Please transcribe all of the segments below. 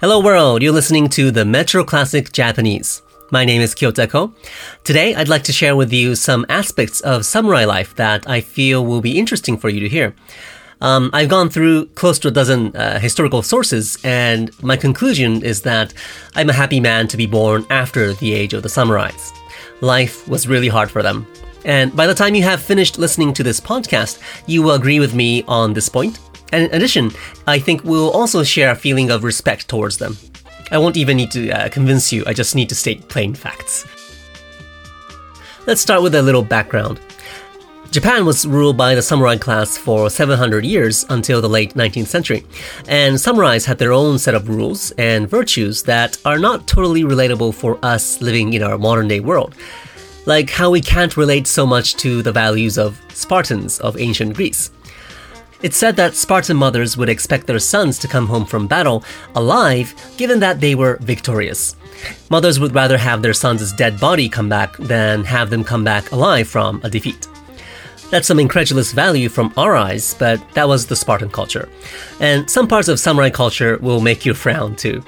Hello world, you're listening to the Metro Classic Japanese. My name is Kyota Ko. Today, I'd like to share with you some aspects of samurai life that I feel will be interesting for you to hear. Um, I've gone through close to a dozen uh, historical sources, and my conclusion is that I'm a happy man to be born after the age of the samurais. Life was really hard for them. And by the time you have finished listening to this podcast, you will agree with me on this point. And in addition, I think we'll also share a feeling of respect towards them. I won't even need to uh, convince you, I just need to state plain facts. Let's start with a little background. Japan was ruled by the samurai class for 700 years until the late 19th century, and samurais had their own set of rules and virtues that are not totally relatable for us living in our modern day world. Like how we can't relate so much to the values of Spartans of ancient Greece. It's said that Spartan mothers would expect their sons to come home from battle alive, given that they were victorious. Mothers would rather have their son's dead body come back than have them come back alive from a defeat. That's some incredulous value from our eyes, but that was the Spartan culture. And some parts of samurai culture will make you frown too.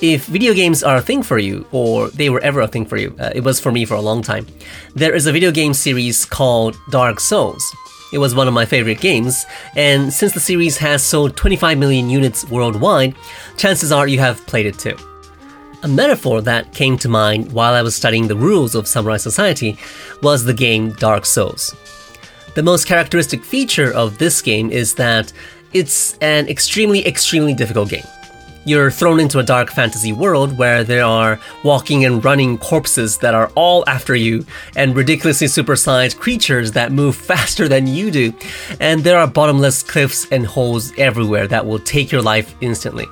If video games are a thing for you, or they were ever a thing for you, uh, it was for me for a long time, there is a video game series called Dark Souls. It was one of my favorite games, and since the series has sold 25 million units worldwide, chances are you have played it too. A metaphor that came to mind while I was studying the rules of samurai society was the game Dark Souls. The most characteristic feature of this game is that it's an extremely, extremely difficult game. You're thrown into a dark fantasy world where there are walking and running corpses that are all after you, and ridiculously supersized creatures that move faster than you do, and there are bottomless cliffs and holes everywhere that will take your life instantly.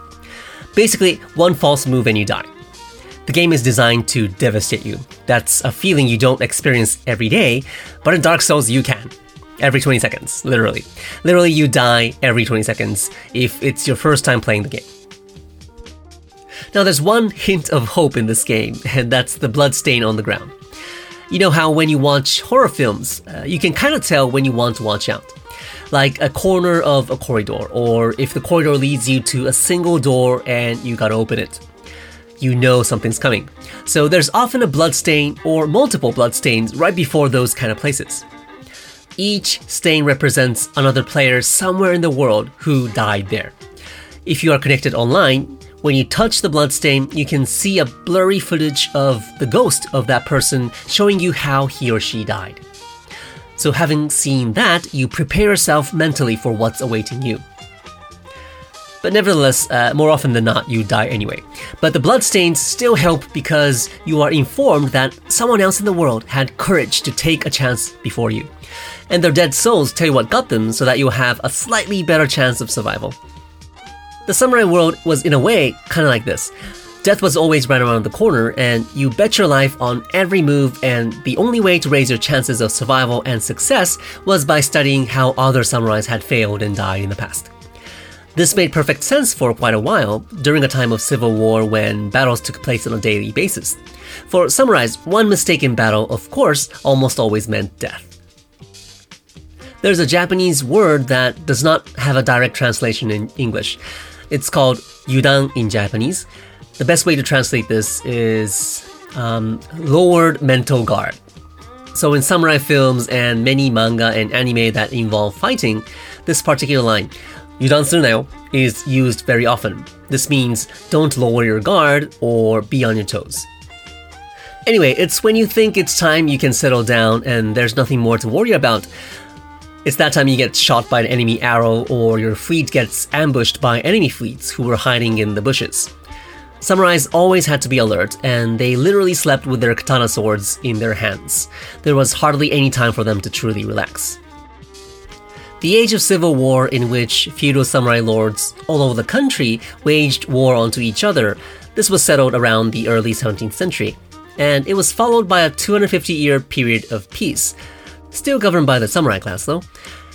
Basically, one false move and you die. The game is designed to devastate you. That's a feeling you don't experience every day, but in Dark Souls you can. Every 20 seconds, literally. Literally, you die every 20 seconds if it's your first time playing the game. Now, there's one hint of hope in this game, and that's the blood stain on the ground. You know how when you watch horror films, uh, you can kind of tell when you want to watch out. Like a corner of a corridor, or if the corridor leads you to a single door and you gotta open it. You know something's coming. So there's often a blood stain or multiple blood stains right before those kind of places. Each stain represents another player somewhere in the world who died there. If you are connected online, when you touch the bloodstain, you can see a blurry footage of the ghost of that person showing you how he or she died. So, having seen that, you prepare yourself mentally for what's awaiting you. But nevertheless, uh, more often than not, you die anyway. But the bloodstains still help because you are informed that someone else in the world had courage to take a chance before you. And their dead souls tell you what got them so that you'll have a slightly better chance of survival. The samurai world was, in a way, kind of like this. Death was always right around the corner, and you bet your life on every move, and the only way to raise your chances of survival and success was by studying how other samurais had failed and died in the past. This made perfect sense for quite a while, during a time of civil war when battles took place on a daily basis. For samurais, one mistake in battle, of course, almost always meant death. There's a Japanese word that does not have a direct translation in English. It's called yudan in Japanese. The best way to translate this is um, lowered mental guard. So in samurai films and many manga and anime that involve fighting, this particular line, yudan surunayo, is used very often. This means don't lower your guard or be on your toes. Anyway, it's when you think it's time you can settle down and there's nothing more to worry about it's that time you get shot by an enemy arrow or your fleet gets ambushed by enemy fleets who were hiding in the bushes. Samurais always had to be alert, and they literally slept with their katana swords in their hands. There was hardly any time for them to truly relax. The age of civil war, in which feudal samurai lords all over the country waged war onto each other, this was settled around the early 17th century, and it was followed by a 250 year period of peace, still governed by the samurai class though.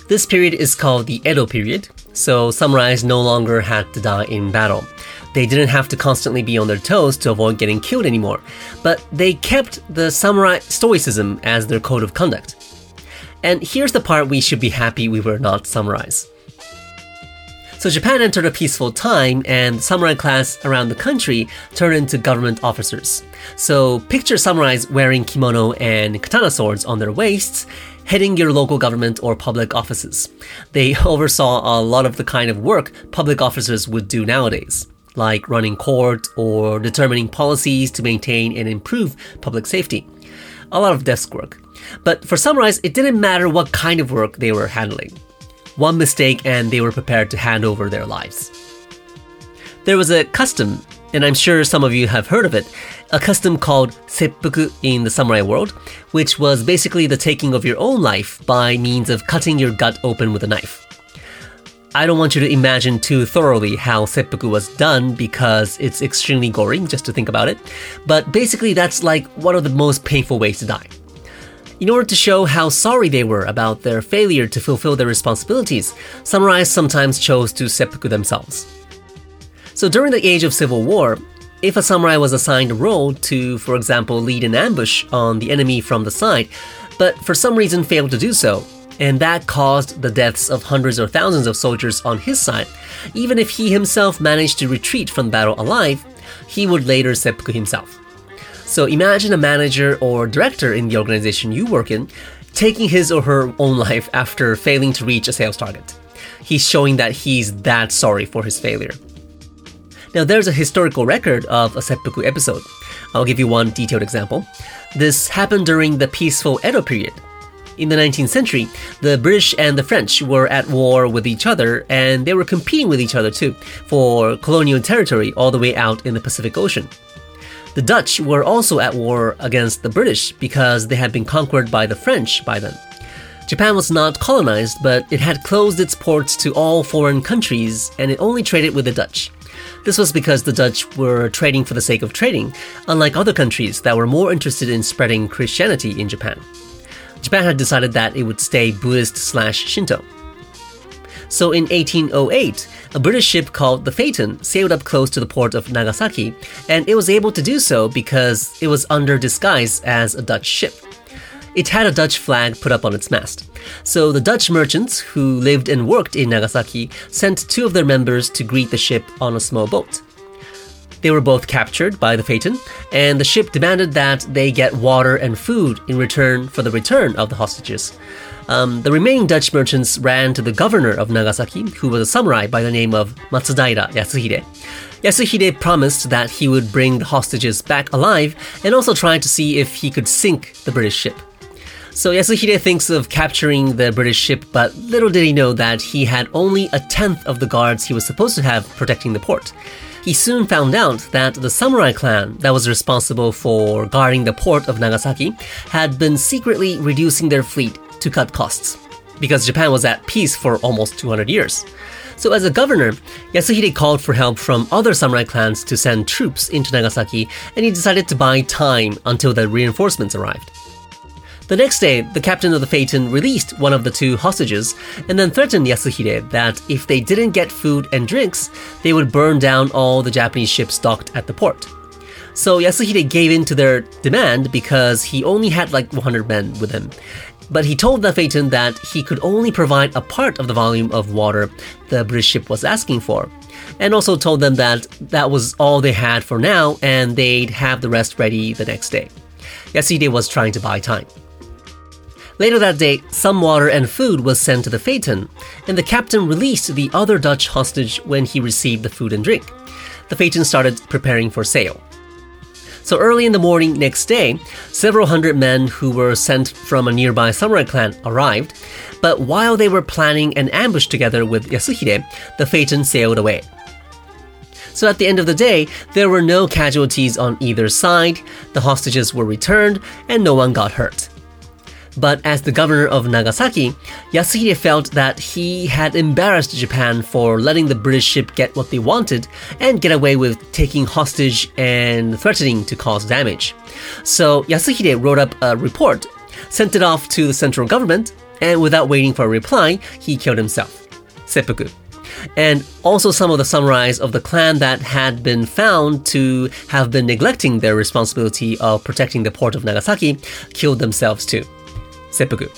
This period is called the Edo period, so samurais no longer had to die in battle. They didn't have to constantly be on their toes to avoid getting killed anymore, but they kept the samurai stoicism as their code of conduct. And here's the part we should be happy we were not samurais. So Japan entered a peaceful time, and samurai class around the country turned into government officers. So picture samurais wearing kimono and katana swords on their waists, heading your local government or public offices. They oversaw a lot of the kind of work public officers would do nowadays, like running court or determining policies to maintain and improve public safety. A lot of desk work. But for samurais, it didn't matter what kind of work they were handling. One mistake and they were prepared to hand over their lives. There was a custom, and I'm sure some of you have heard of it, a custom called seppuku in the samurai world, which was basically the taking of your own life by means of cutting your gut open with a knife. I don't want you to imagine too thoroughly how seppuku was done because it's extremely gory just to think about it, but basically that's like one of the most painful ways to die. In order to show how sorry they were about their failure to fulfill their responsibilities, samurai sometimes chose to seppuku themselves. So during the age of civil war, if a samurai was assigned a role to, for example, lead an ambush on the enemy from the side, but for some reason failed to do so, and that caused the deaths of hundreds or thousands of soldiers on his side, even if he himself managed to retreat from the battle alive, he would later seppuku himself. So imagine a manager or director in the organization you work in taking his or her own life after failing to reach a sales target. He's showing that he's that sorry for his failure. Now, there's a historical record of a seppuku episode. I'll give you one detailed example. This happened during the peaceful Edo period. In the 19th century, the British and the French were at war with each other, and they were competing with each other too for colonial territory all the way out in the Pacific Ocean. The Dutch were also at war against the British because they had been conquered by the French by then. Japan was not colonized, but it had closed its ports to all foreign countries and it only traded with the Dutch. This was because the Dutch were trading for the sake of trading, unlike other countries that were more interested in spreading Christianity in Japan. Japan had decided that it would stay Buddhist slash Shinto. So in 1808, a British ship called the Phaeton sailed up close to the port of Nagasaki, and it was able to do so because it was under disguise as a Dutch ship. It had a Dutch flag put up on its mast. So the Dutch merchants who lived and worked in Nagasaki sent two of their members to greet the ship on a small boat. They were both captured by the Phaeton, and the ship demanded that they get water and food in return for the return of the hostages. Um, the remaining Dutch merchants ran to the governor of Nagasaki, who was a samurai by the name of Matsudaira Yasuhide. Yasuhide promised that he would bring the hostages back alive and also tried to see if he could sink the British ship. So Yasuhide thinks of capturing the British ship, but little did he know that he had only a tenth of the guards he was supposed to have protecting the port. He soon found out that the samurai clan that was responsible for guarding the port of Nagasaki had been secretly reducing their fleet to cut costs, because Japan was at peace for almost 200 years. So, as a governor, Yasuhide called for help from other samurai clans to send troops into Nagasaki, and he decided to buy time until the reinforcements arrived. The next day, the captain of the Phaeton released one of the two hostages and then threatened Yasuhide that if they didn't get food and drinks, they would burn down all the Japanese ships docked at the port. So Yasuhide gave in to their demand because he only had like 100 men with him. But he told the Phaeton that he could only provide a part of the volume of water the British ship was asking for, and also told them that that was all they had for now and they'd have the rest ready the next day. Yasuhide was trying to buy time. Later that day, some water and food was sent to the Phaeton, and the captain released the other Dutch hostage when he received the food and drink. The Phaeton started preparing for sail. So early in the morning next day, several hundred men who were sent from a nearby samurai clan arrived, but while they were planning an ambush together with Yasuhide, the Phaeton sailed away. So at the end of the day, there were no casualties on either side, the hostages were returned, and no one got hurt. But as the governor of Nagasaki, Yasuhide felt that he had embarrassed Japan for letting the British ship get what they wanted and get away with taking hostage and threatening to cause damage. So Yasuhide wrote up a report, sent it off to the central government, and without waiting for a reply, he killed himself. Seppuku and also some of the samurais of the clan that had been found to have been neglecting their responsibility of protecting the port of Nagasaki killed themselves too seppuku.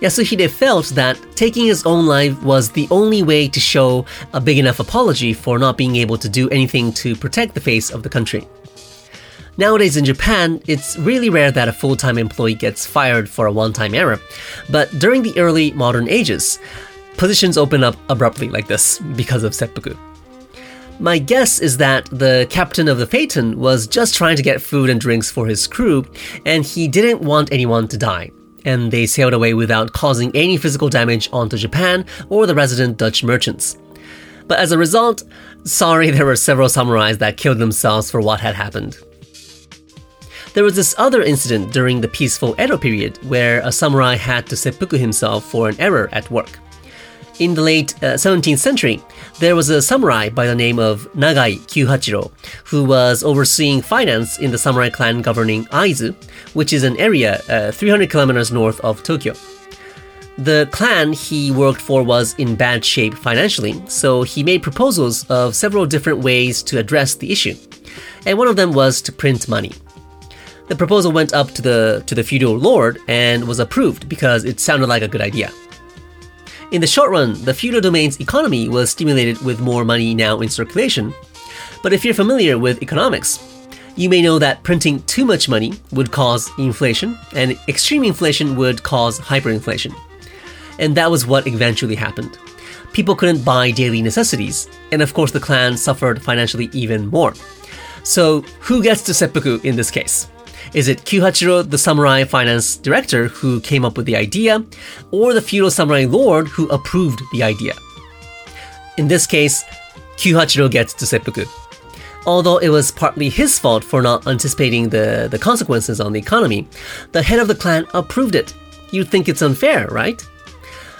Yasuhide felt that taking his own life was the only way to show a big enough apology for not being able to do anything to protect the face of the country. Nowadays in Japan, it's really rare that a full time employee gets fired for a one time error. But during the early modern ages, positions open up abruptly like this because of seppuku. My guess is that the captain of the Phaeton was just trying to get food and drinks for his crew, and he didn't want anyone to die. And they sailed away without causing any physical damage onto Japan or the resident Dutch merchants. But as a result, sorry, there were several samurais that killed themselves for what had happened. There was this other incident during the peaceful Edo period where a samurai had to seppuku himself for an error at work. In the late uh, 17th century, there was a samurai by the name of Nagai Kyuhachiro who was overseeing finance in the samurai clan governing Aizu, which is an area uh, 300 kilometers north of Tokyo. The clan he worked for was in bad shape financially, so he made proposals of several different ways to address the issue. And one of them was to print money. The proposal went up to the to the feudal lord and was approved because it sounded like a good idea. In the short run, the feudal domain's economy was stimulated with more money now in circulation. But if you're familiar with economics, you may know that printing too much money would cause inflation, and extreme inflation would cause hyperinflation. And that was what eventually happened. People couldn't buy daily necessities, and of course, the clan suffered financially even more. So, who gets to seppuku in this case? Is it Kyuhachiro, the samurai finance director, who came up with the idea, or the feudal samurai lord who approved the idea? In this case, Kyuhachiro gets to seppuku. Although it was partly his fault for not anticipating the, the consequences on the economy, the head of the clan approved it. You'd think it's unfair, right?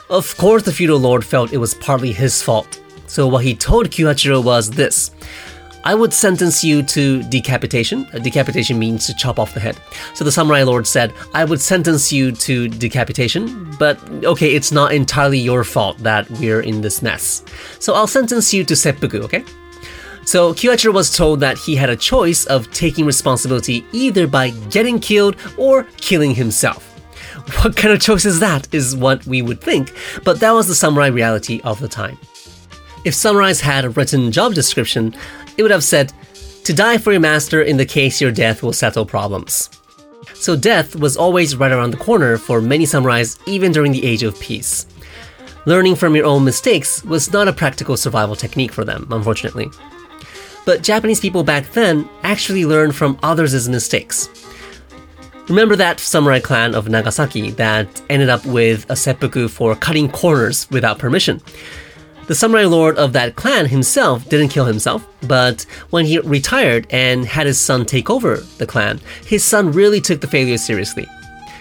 Of course, the feudal lord felt it was partly his fault. So what he told Kyuhachiro was this I would sentence you to decapitation. Uh, decapitation means to chop off the head. So the samurai lord said, I would sentence you to decapitation, but okay, it's not entirely your fault that we're in this mess. So I'll sentence you to seppuku, okay? So Kyuhachiro was told that he had a choice of taking responsibility either by getting killed or killing himself. What kind of choice is that, is what we would think, but that was the samurai reality of the time. If samurais had a written job description, it would have said, to die for your master in the case your death will settle problems. So death was always right around the corner for many samurais, even during the age of peace. Learning from your own mistakes was not a practical survival technique for them, unfortunately. But Japanese people back then actually learned from others' mistakes. Remember that samurai clan of Nagasaki that ended up with a seppuku for cutting corners without permission? The samurai lord of that clan himself didn't kill himself, but when he retired and had his son take over the clan, his son really took the failure seriously.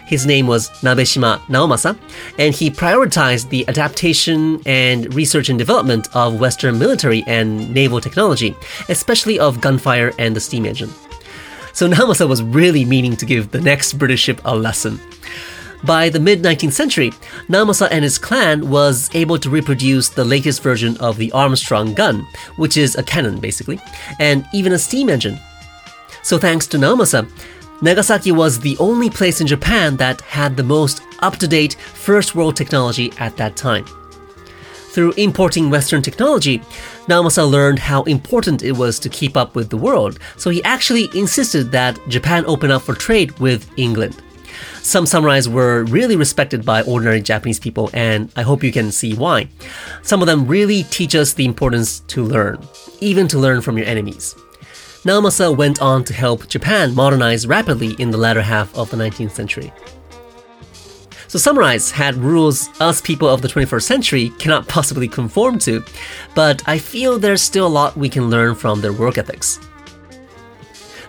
His name was Nabeshima Naomasa, and he prioritized the adaptation and research and development of Western military and naval technology, especially of gunfire and the steam engine. So Naomasa was really meaning to give the next British ship a lesson. By the mid 19th century, Naomasa and his clan was able to reproduce the latest version of the Armstrong gun, which is a cannon basically, and even a steam engine. So thanks to Naomasa, Nagasaki was the only place in Japan that had the most up-to-date first world technology at that time. Through importing Western technology, Naomasa learned how important it was to keep up with the world, so he actually insisted that Japan open up for trade with England. Some samurais were really respected by ordinary Japanese people, and I hope you can see why. Some of them really teach us the importance to learn, even to learn from your enemies. Naomasa went on to help Japan modernize rapidly in the latter half of the 19th century. So samurais had rules us people of the 21st century cannot possibly conform to, but I feel there's still a lot we can learn from their work ethics.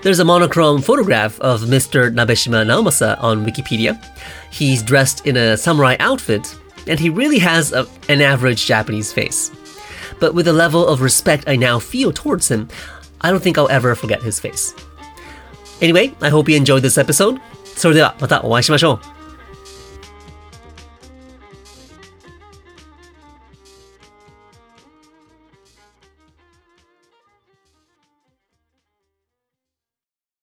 There's a monochrome photograph of Mr. Nabeshima Naomasa on Wikipedia. He's dressed in a samurai outfit, and he really has a, an average Japanese face. But with the level of respect I now feel towards him, I don't think I'll ever forget his face. Anyway, I hope you enjoyed this episode. それではまたお会いしましょう。